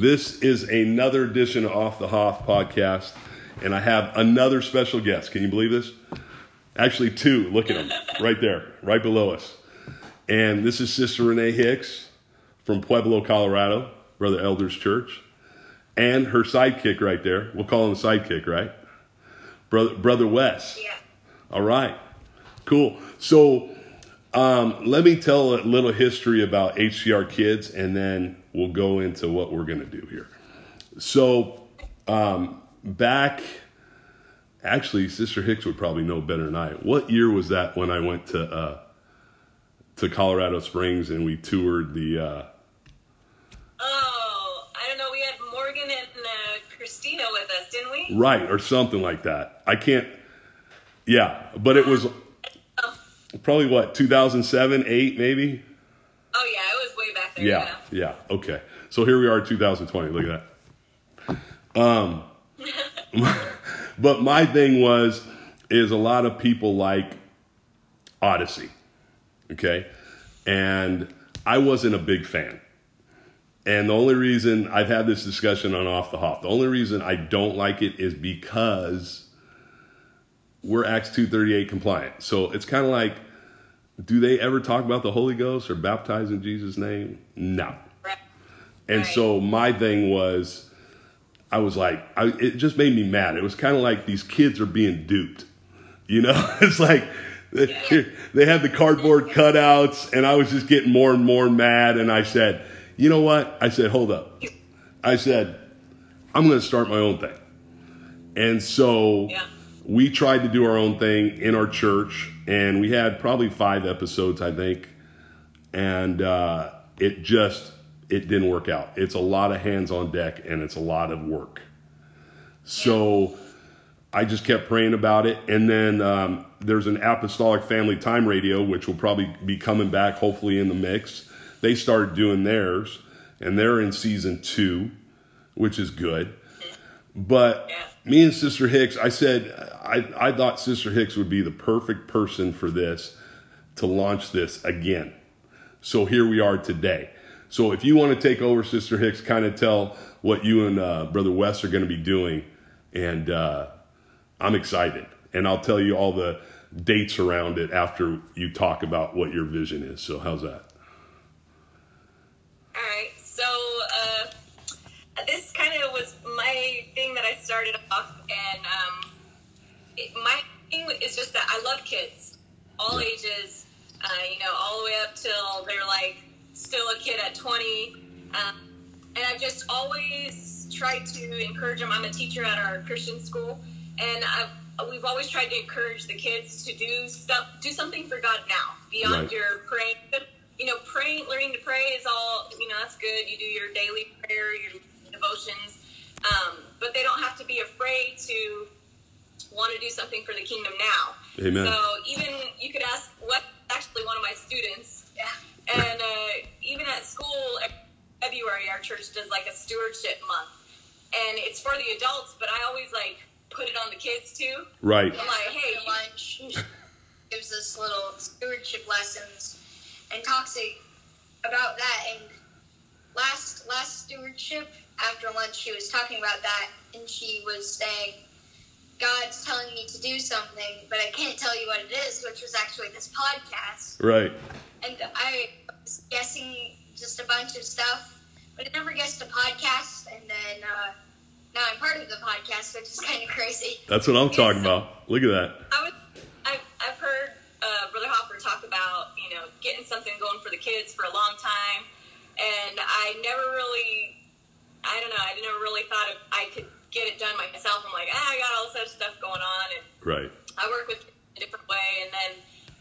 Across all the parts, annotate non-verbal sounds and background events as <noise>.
This is another edition of Off the Hoff podcast, and I have another special guest. Can you believe this? Actually, two. Look at them right there, right below us. And this is Sister Renee Hicks from Pueblo, Colorado, Brother Elders Church, and her sidekick right there. We'll call him a sidekick, right? Brother, Brother Wes. Yeah. All right. Cool. So um, let me tell a little history about HCR Kids, and then we'll go into what we're going to do here. So um, back, actually, Sister Hicks would probably know better than I. What year was that when I went to uh, to Colorado Springs and we toured the? Uh, Oh, I don't know. We had Morgan and uh, Christina with us, didn't we? right, or something like that. I can't. Yeah, but it was Oh, probably what 2007, eight, maybe. oh yeah, it was way back there. Yeah, yeah. Okay. So here we are, 2020. Look at that. Um, <laughs> but my thing was, is a lot of people like Odyssey. Okay. And I wasn't a big fan. And the only reason I've had this discussion on Off the Hoff, the only reason I don't like it is because we're Acts 238 compliant. So it's kind of like, do they ever talk about the Holy Ghost or baptize in Jesus' name? No. Right. And so my thing was, I was like, I, it just made me mad. It was kind of like these kids are being duped. You know, <laughs> it's like they, <laughs> they had the cardboard cutouts, and I was just getting more and more mad. And I said, you know what? I said, hold up. I said, I'm going to start my own thing. And so Yeah. we tried to do our own thing in our church, and we had probably five episodes, I think, and uh, it just it didn't work out. It's a lot of hands on deck, and it's a lot of work. So I just kept praying about it, and then um, there's an Apostolic Family Time Radio, which will probably be coming back, hopefully in the mix. They started doing theirs, and they're in season two, which is good. But Yeah. me and Sister Hicks, I said I, I thought Sister Hicks would be the perfect person for this to launch this again. So here we are today. So if you want to take over, Sister Hicks, kind of tell what you and uh, Brother Wes are going to be doing, and uh, I'm excited. And I'll tell you all the dates around it after you talk about what your vision is. So how's that? My thing is just that I love kids, all Yeah. ages. Uh, you know, all the way up till they're like still a kid at 20. Um, and I've just always tried to encourage them. I'm a teacher at our Christian school, and I've, we've always tried to encourage the kids to do stuff, do something for God now beyond Right. your praying. You know, praying, learning to pray is all. You know, that's good. You do your daily prayer, your devotions, um, but they don't have to be afraid to want to do something for the kingdom now. Amen. So even you could ask what actually one of my students. Yeah. And uh, even at school, February, our church does like a stewardship month, and it's for the adults, but I always like put it on the kids too. Right. I'm like, hey, lunch <laughs> gives us little stewardship lessons and talks about that. And last last stewardship after lunch, she was talking about that, and she was saying, "God's telling me to do something, but I can't tell you what it is," which was actually this podcast. Right. And I was guessing just a bunch of stuff, but I never guessed a podcast. And then uh, now I'm part of the podcast, which is kind of crazy. That's what I'm talking about. Look at that. I was, I've, I've heard uh, Brother Hopper talk about, you know, getting something going for the kids for a long time. And I never really, I don't know, I never really thought of, I could get it done myself. I'm like, ah, I got all this stuff going on. And Right. I work with a different way. And then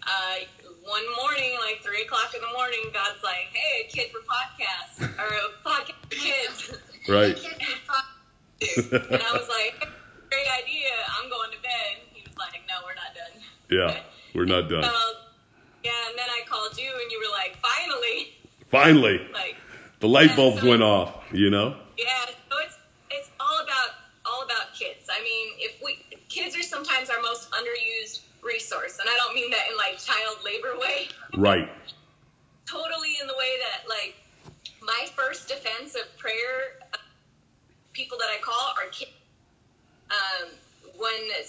uh, one morning, like 3 o'clock in the morning, God's like, hey, a kid for podcasts, or a podcast for kids. <laughs> Right. <laughs> and I was like, great idea. I'm going to bed. He was like, no, we're not done. Yeah. We're not done. So, yeah, and then I called you, and you were like, finally, Finally, like, the light bulbs went off. You know. yeah. So it's it's all about all about kids. I mean, if we kids are sometimes our most underused resource, and I don't mean that in like child labor way. Right. totally in the way that like my first defense of prayer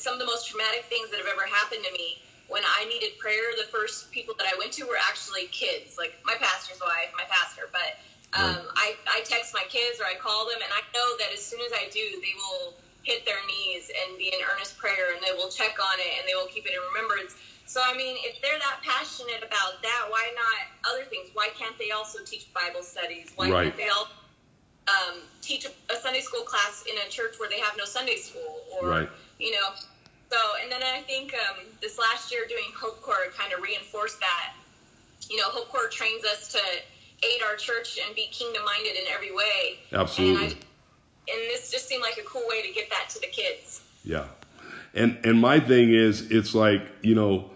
some of the most traumatic things that have ever happened to me when I needed prayer, the first people that I went to were actually kids, like my pastor's wife, my pastor. But um, I, I text my kids or I call them, and I know that as soon as I do, they will hit their knees and be in earnest prayer, and they will check on it, and they will keep it in remembrance. So, I mean, if they're that passionate about that, why not other things? Why can't they also teach Bible studies? Why Right. can't they all um, teach a, a Sunday school class in a church where they have no Sunday school? Or, Right. you know, so, and then I think um, this last year doing Hope Corps kind of reinforced that. You know, Hope Corps trains us to aid our church and be kingdom minded in every way. Absolutely. And, I, and this just seemed like a cool way to get that to the kids. Yeah. And and my thing is it's like, you know,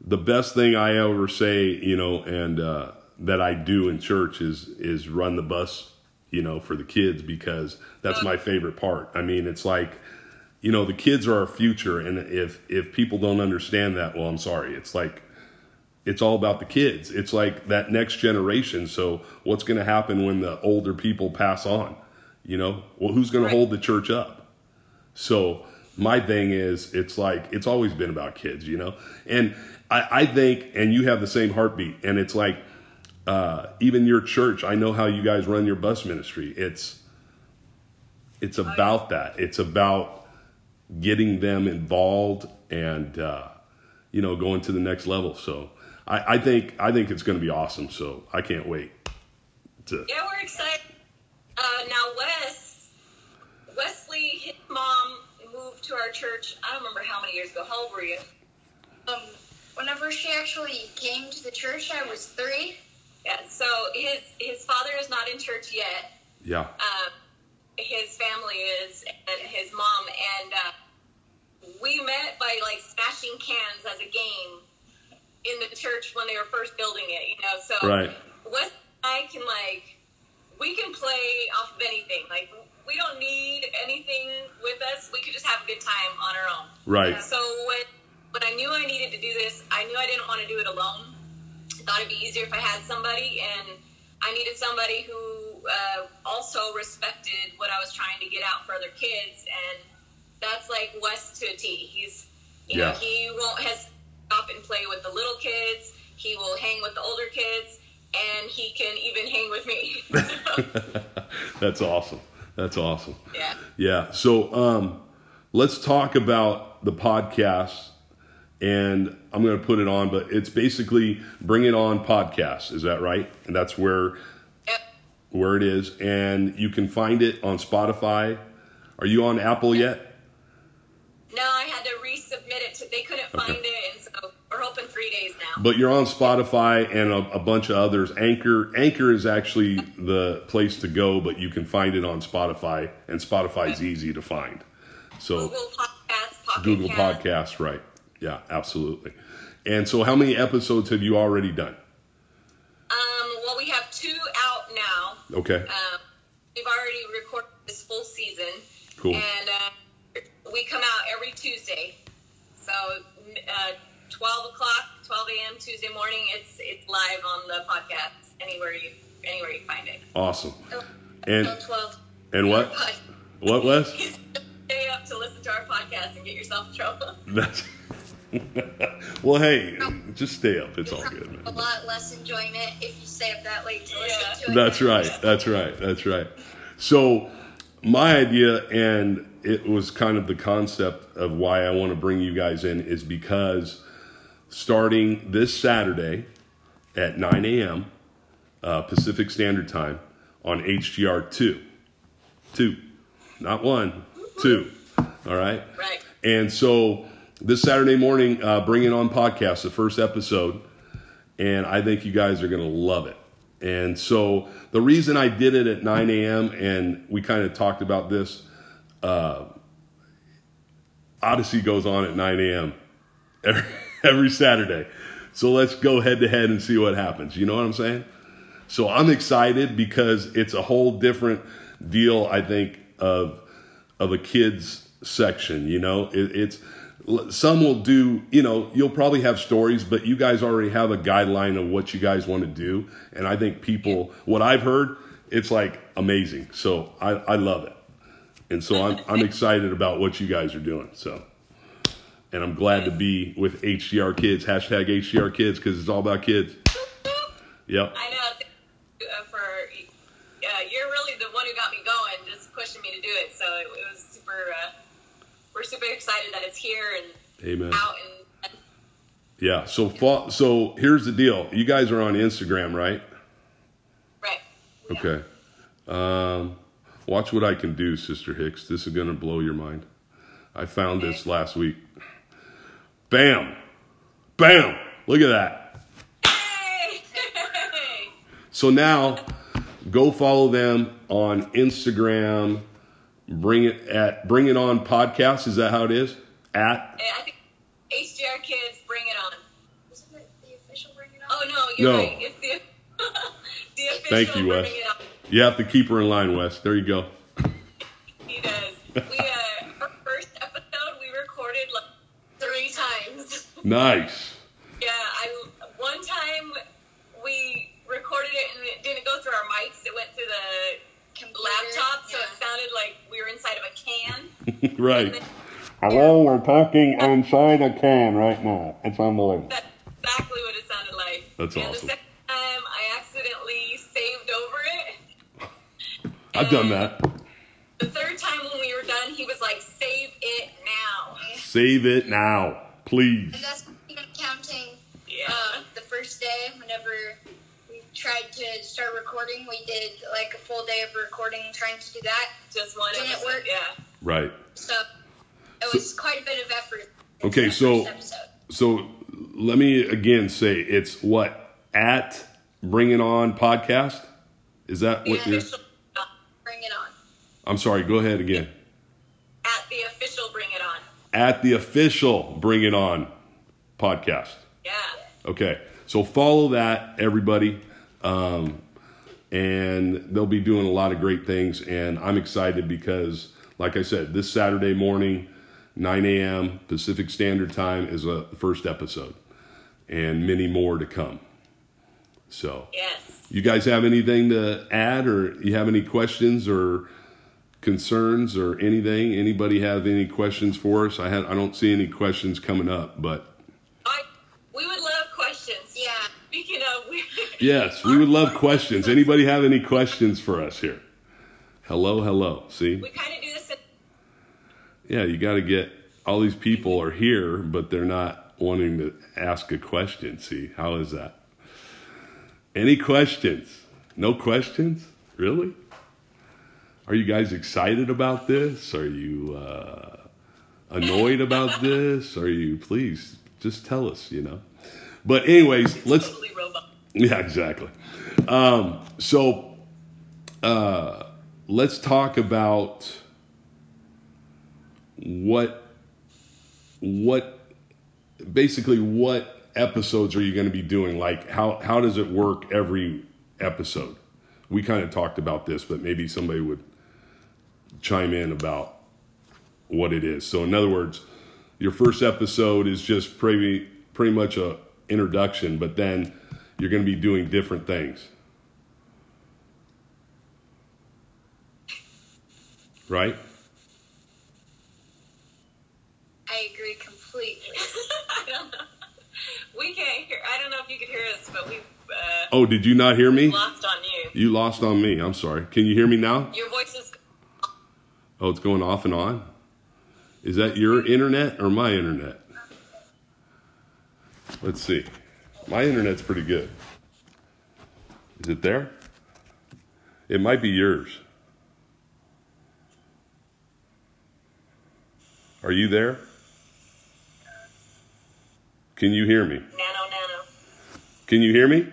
the best thing I ever say, you know, and uh that I do in church is is run the bus, you know, for the kids because that's my favorite part. I mean, it's like you know, the kids are our future and if if people don't understand that, well, I'm sorry. It's like it's all about the kids. It's like that next generation. So what's going to happen when the older people pass on? You know, well, who's going Right. to hold the church up? So my thing is, it's like it's always been about kids, you know. And I, I think, and you have the same heartbeat. And it's like uh, even your church. I know how you guys run your bus ministry. It's it's about that. It's about getting them involved and uh, you know going to the next level. So I, I think I think it's going to be awesome. So I can't wait to. Yeah, we're excited. Uh, now, Wes, Wesley, his mom moved to our church. I don't remember how many years ago. How old were you? Um, whenever she actually came to the church, I was three. Yeah. So his his father is not in church yet. Yeah, um, his family is and his mom and uh, we met by like smashing cans as a game in the church when they were first building it you know so Right. Wes I can like we can play off of anything like we don't need anything with us we could just have a good time on our own right. so when when I knew I needed to do this, I knew I didn't want to do it alone. I thought it'd be easier if I had somebody, and I needed somebody who uh, also respected what I was trying to get out for other kids, and that's like Wes to a T. He's, you know, Yeah. he won't has stop and play with the little kids. He will hang with the older kids, and he can even hang with me. <laughs> <laughs> That's awesome. That's awesome. yeah. Yeah. So um, let's talk about the podcast, and I'm going to put it on, but it's basically Bring It On podcast. Is that right? And that's where Yep. where it is, and you can find it on Spotify. Are you on Apple yet? No, I had to resubmit it. To, they couldn't find it, and so we're hoping three days now. But you're on Spotify and a, a bunch of others. Anchor Anchor is actually the place to go, but you can find it on Spotify, and Spotify is easy to find. So Google Podcasts, Google Cast. Podcasts, right? Yeah, absolutely. And so, how many episodes have you already done? Um, well, we have two out now. Okay, Um, we've already recorded this full season, cool. and uh, we come out every Tuesday. So, uh, twelve o'clock, twelve a.m. Tuesday morning. It's it's live on the podcast anywhere you anywhere you find it. Awesome. Oh, And 12. and what? <laughs> What Wes? stay up to listen to our podcast and get yourself in trouble. That's <laughs> well. Hey, just stay up. It's all good, Man. A lot less enjoyment if you stay up that late to listen Yeah. to it. That's right. That's right. That's right. So, my idea, and it was kind of the concept of why I want to bring you guys in, is because starting this Saturday at 9 a.m. Uh, Pacific Standard Time on HGR 2. 2. Not 1, 2. All right? right. And so this Saturday morning, uh, bring it on podcast, the first episode, and I think you guys are going to love it. And so the reason I did it at 9 a.m. and we kind of talked about this, uh, Odyssey goes on at 9 a.m. <laughs> every, every Saturday. So let's go head to head and see what happens. You know what I'm saying? So I'm excited because it's a whole different deal. I think of of a kids section. You know, it, it's some will do. You know, you'll probably have stories, but you guys already have a guideline of what you guys want to do. And I think people, what I've heard, it's like amazing. So I, I love it, and so I'm I'm excited about what you guys are doing. So and I'm glad to be with HDR Kids. Hashtag HDR Kids because it's all about kids. Yep. I know. Uh, for uh, you're really the one who got me going, just pushing me to do it. So it, it was super. Uh, we're super excited that it's here and Amen. out and. Yeah. So fa- so here's the deal. You guys are on Instagram, right? Right. Yeah. Okay. Um, watch what I can do, Sister Hicks. This is gonna blow your mind. I found this last week. Bam, bam. Look at that. Hey! <laughs> So now, go follow them on Instagram. Bring it at Bring It On Podcast. Is that how it is? At And I think HDR kids bring it on. Isn't it the official Bring It On? Oh no, you're No. right. It's the <laughs> the official Thank you, Wes. you have to keep her in line, Wes. There you go. He does. We uh, our first episode we recorded like three times. <laughs> Nice. Yeah, I one time we recorded it and it didn't go through our mics. It went through the Computer, laptop, so yeah. it sounded like we were inside of a can. <laughs> right. Hello, we're talking inside a can right now. It's unbelievable. That's exactly what it sounded like. That's and awesome. the second time I accidentally saved over it. <laughs> I've done that. The third time when we were done, he was like, "Save it now." Save it now, please. And that's even counting Yeah. um, the first day, whenever we tried to start recording, we did like a full day of recording trying to do that. Just one Didn't it episode. work? Yeah. Right. So it was quite a bit of effort. Okay, so- So let me again say it's what at Bring It On podcast. Is that The what you're? Bring it on. I'm sorry. Go ahead again. at the official, bring it on. At the official Bring It On podcast. Yeah. Okay, so follow that, everybody. Um, and they'll be doing a lot of great things. And I'm excited because, like I said, this Saturday morning, 9 a.m. Pacific Standard Time is a first episode, and many more to come. So, Yes. you guys have anything to add, or you have any questions or concerns or anything? Anybody have any questions for us? I had I don't see any questions coming up, but I, we would love questions. Yeah. Speaking of, we, <laughs> Yes, we would love questions. Anybody have any questions for us here? Hello, hello. See? we kind of do this. In, Yeah, you got to get all these people are here, but they're not wanting to ask a question. See, how is that? Any questions? No questions? Really? Are you guys excited about this? Are you uh, annoyed about this? Are you, please, just tell us, you know? But, anyways, let's. totally. Yeah, exactly. Um, so uh, let's talk about what what basically what episodes are you going to be doing? Like how how does it work every episode? We kind of talked about this, but maybe somebody would chime in about what it is. So in other words, your first episode is just pretty pretty much a introduction, but then you're going to be doing different things. Right? I agree completely. I don't know. We can't hear. I don't know if you could hear us, but we uh, Oh, did you not hear me? lost on you. You lost on me. I'm sorry. Can you hear me now? Your voice is. Oh, it's going off and on. Is that your internet or my internet? Let's see. My internet's pretty good. Is it there? It might be yours. Are you there? Can you hear me? Nano. Can you hear me?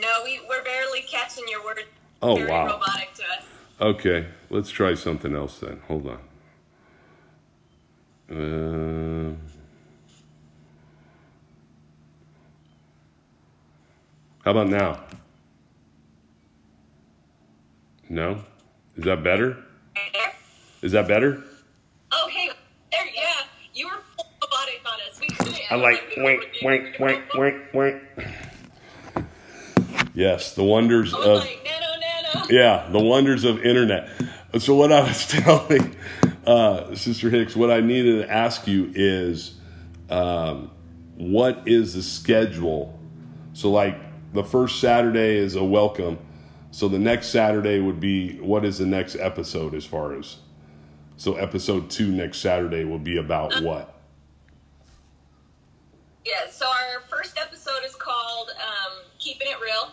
No, we we're barely catching your words. Oh, Very wow. robotic to us. Okay, let's try something else then. Hold on. Uh, how about now? No? Is that better? Is that better? Oh, hey, there, yeah, you were full robotic on us. We couldn't. I like wink, wink, wink, wink, wink. Yes, the wonders of like, nano, nano. yeah, the wonders of internet. So what I was <laughs> telling uh, Sister Hicks, what I needed to ask you is, um, what is the schedule? So, like the first Saturday is a welcome. So the next Saturday would be what is the next episode as far as? So episode two next Saturday will be about what? Yeah, so our first episode is called um, Keeping It Real,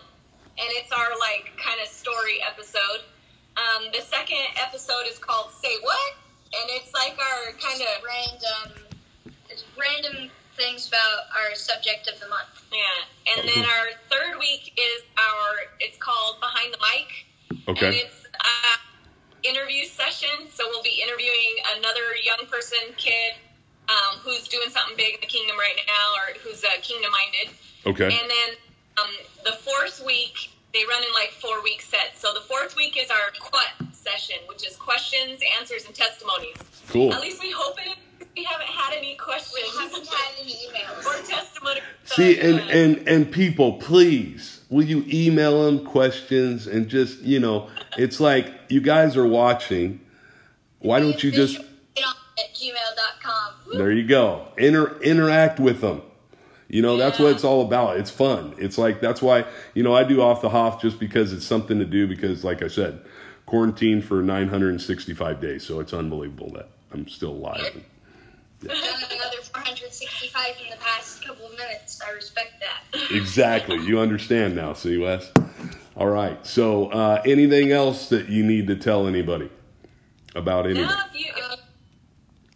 and it's our like kind of story episode. Um, the second episode is called Say What, and it's like our kind of random, it's random things about our subject of the month. yeah. And then our third week is our it's called Behind the Mic, and Okay. it's uh, interview session. So we'll be interviewing another young person, kid, um, who's doing something big in the kingdom right now, or who's uh, kingdom minded. Okay. And then um, the fourth week, they run in like four week sets. So the fourth week is our QUT session, which is questions, answers, and testimonies. Cool. At least we hope it. We haven't had any questions We haven't had any emails. or testimonies. See, and, and, and people, please, will you email them questions and just, you know, it's like you guys are watching. Why don't you just, at gmail.com. there you go, Inter, interact with them. You know, that's what it's all about. It's fun. It's like, that's why, you know, I do off the Hoff just because it's something to do because, like I said, quarantine for 965 days. So it's unbelievable that I'm still alive. Done another 465 in the past couple of minutes. I respect that. <laughs> Exactly. You understand now, see, Wes? All right. So, uh, anything else that you need to tell anybody about anything? Now, if you, if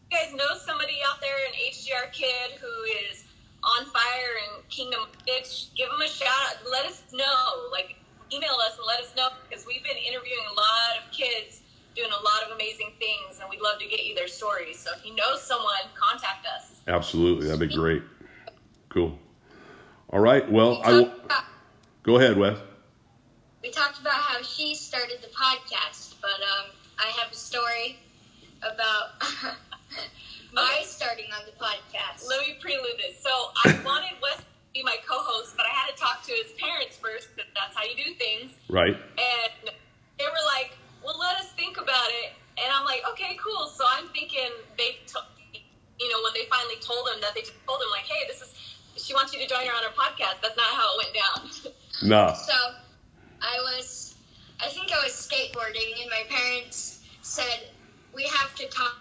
you guys know somebody out there, an HGR kid who is on fire and Kingdom Bitch, give them a shout out. Let us know. Like, email us and let us know because we've been interviewing a lot of kids doing a lot of amazing things and we'd love to get you their stories. So if you know someone, contact us. Absolutely. That'd be great. Cool. All right. Well, We I will. about, Go ahead, Wes. we talked about how she started the podcast, but um, I have a story about <laughs> my starting on the podcast. Let me prelude this. So I <laughs> wanted Wes to be my co-host, but I had to talk to his parents first because that's how you do things. Right. And they were like, well, let us think about it. And I'm like, okay, cool. So I'm thinking they, t- you know, when they finally told him that they just told him like, hey, this is, she wants you to join her on her podcast. That's not how it went down. <laughs> No. So I was, I think I was skateboarding, and my parents said, we have to talk.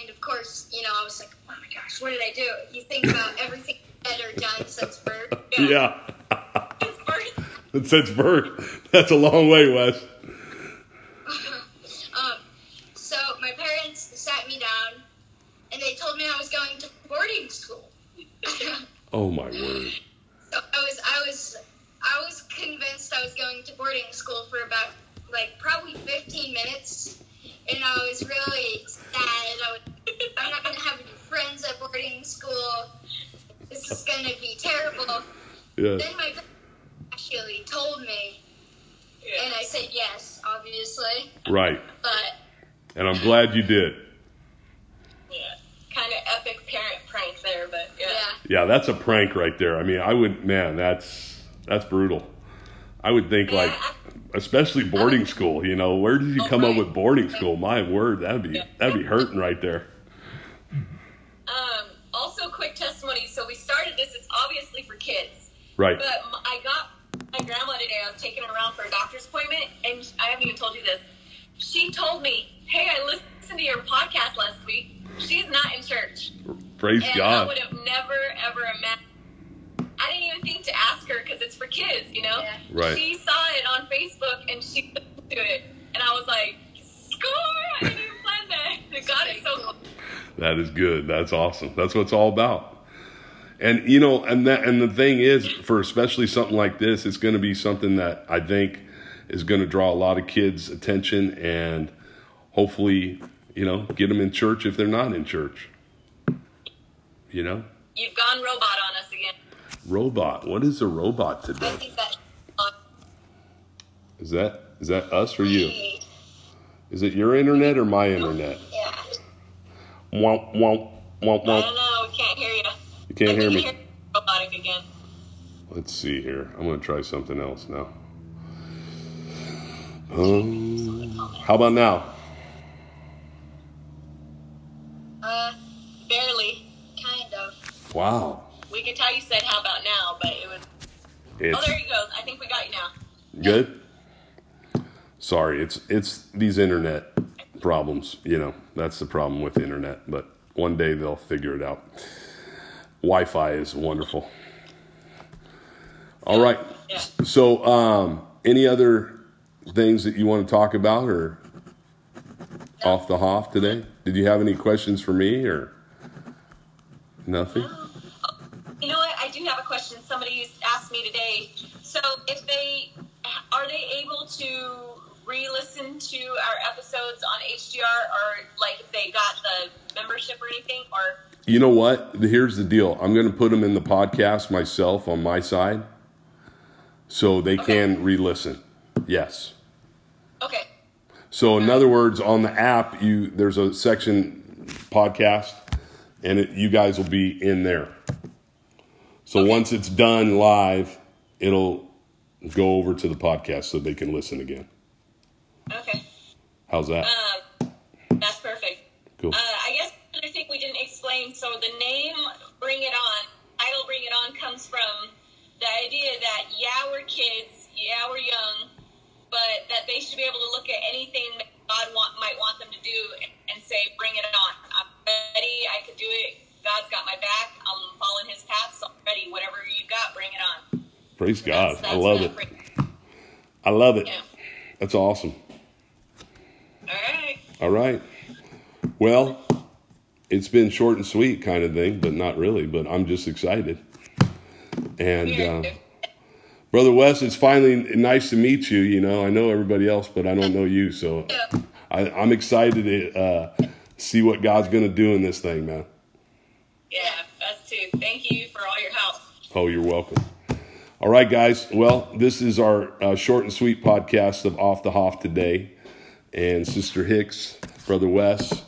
And of course, you know, I was like, oh my gosh, what did I do? You think about everything said or done since birth. Yeah. His birth- <laughs> Since birth. That's a long way, Wes. <laughs> Um, so my parents sat me down, and they told me I was going to boarding school. <laughs> Oh my word. So I was, I was, I was convinced I was going to boarding school for about like probably 15 minutes, and I was really sad. I would, I'm not gonna have any friends at boarding school. This is gonna be terrible. Yeah. Then my parents actually told me, and I said yes, obviously, Right. but And I'm glad you did. yeah. Kind of epic parent prank there, but yeah. yeah. Yeah, that's a prank right there. I mean, I would, man, that's that's brutal. I would think like, especially boarding school. You know, where did you come up with boarding school? My word, that'd be that'd be hurting right there. Um, also, quick testimony. So we started this. It's obviously for kids. Right. But I got my grandma today. I was taking her around for a doctor's appointment, and I haven't even told you this. She told me, "Hey, I listened to your podcast last week. She's not in church, Praise and I God. would have never ever imagined." I didn't even think to ask her because it's for kids, you know. Yeah. Right. She saw it on Facebook and she listened to it, and I was like, "Score! I didn't even plan that. <laughs> God is so cool." That is good. That's awesome. That's what it's all about. And you know, and that and the thing is, for especially something like this, it's going to be something that I think is going to draw a lot of kids' attention and hopefully, you know, get them in church if they're not in church. You know, You've gone robot on us again. robot. What is a robot I today? Is that is that us or you? Is it your internet or my internet? Yeah. Womp womp womp I don't know. We can't hear you. You can't I hear me. hear robotic again. Let's see here. I'm going to try something else now. Um, how about now? Uh, Barely. kind of. Wow. Wikitai said, "How about now?" But it was. It's Oh, there you go. I think we got you now. good. Sorry, it's it's these internet problems. You know, that's the problem with the internet. But one day they'll figure it out. Wi-Fi is wonderful. All right. Yeah. So, um, any other things that you want to talk about or off the hoff today? Did you have any questions for me or nothing? You know what? I do have a question. Somebody asked me today. So, if they are they able to re-listen to our episodes on HDR, or like if they got the membership or anything, or You know what? Here's the deal. I'm going to put them in the podcast myself on my side so they can re listen. Yes. okay, So, in other words, on the app, you there's a section podcast, and it, you guys will be in there. So Okay. once it's done live, it'll go over to the podcast so they can listen again. How's that? uh, that's perfect. Cool. Uh, I guess another thing we didn't explain. So the name "Bring It On," title "Bring It On" comes from the idea that yeah, we're kids, yeah, we're young, but that they should be able to look at anything that God want, might want them to do and, say, "Bring it on! I'm ready. I could do it. God's got my back. I'm following His path, so I'm ready. Whatever you got, bring it on." Praise God. That's- I that's love it. I love it. That's awesome. All right. All right. Well, it's been short and sweet kind of thing, but not really. But I'm just excited. And uh, Brother Wes, it's finally nice to meet you. You know, I know everybody else, but I don't know you. So I, I'm excited to uh, see what God's going to do in this thing, man. yeah, us too. Thank you for all your help. Oh, you're welcome. All right, guys. Well, this is our uh, short and sweet podcast of Off the Hoff today. And Sister Hicks, Brother Wes,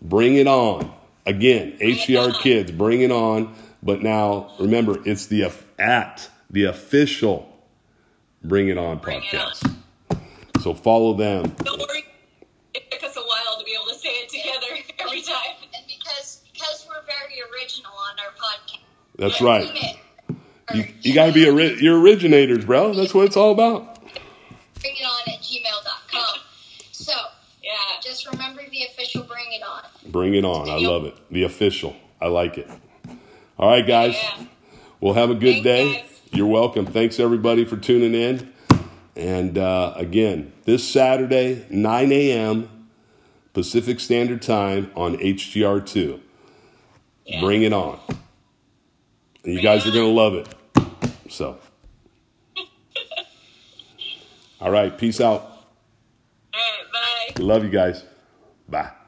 bring it on. Again, HCR Kids, bring it on. But now, remember, it's the at the official Bring It On Bring It podcast. So follow them. Don't worry. It took us a while to be able to say it together <laughs> every time. And because because we're very original on our podcast. That's right. You, you got to be ori- you're originators, bro. That's what it's all about. Just remember the official Bring It On. Bring it on. I love it. The official. I like it. All right, guys. Yeah. Well, have a good Thanks, day. guys. You're welcome. Thanks, everybody, for tuning in. And uh, again, this Saturday, 9 a.m. Pacific Standard Time on HGR2. Yeah. Bring it on. And you Bring guys are going to love it. So. <laughs> All right. Peace out. Love you guys. Bye.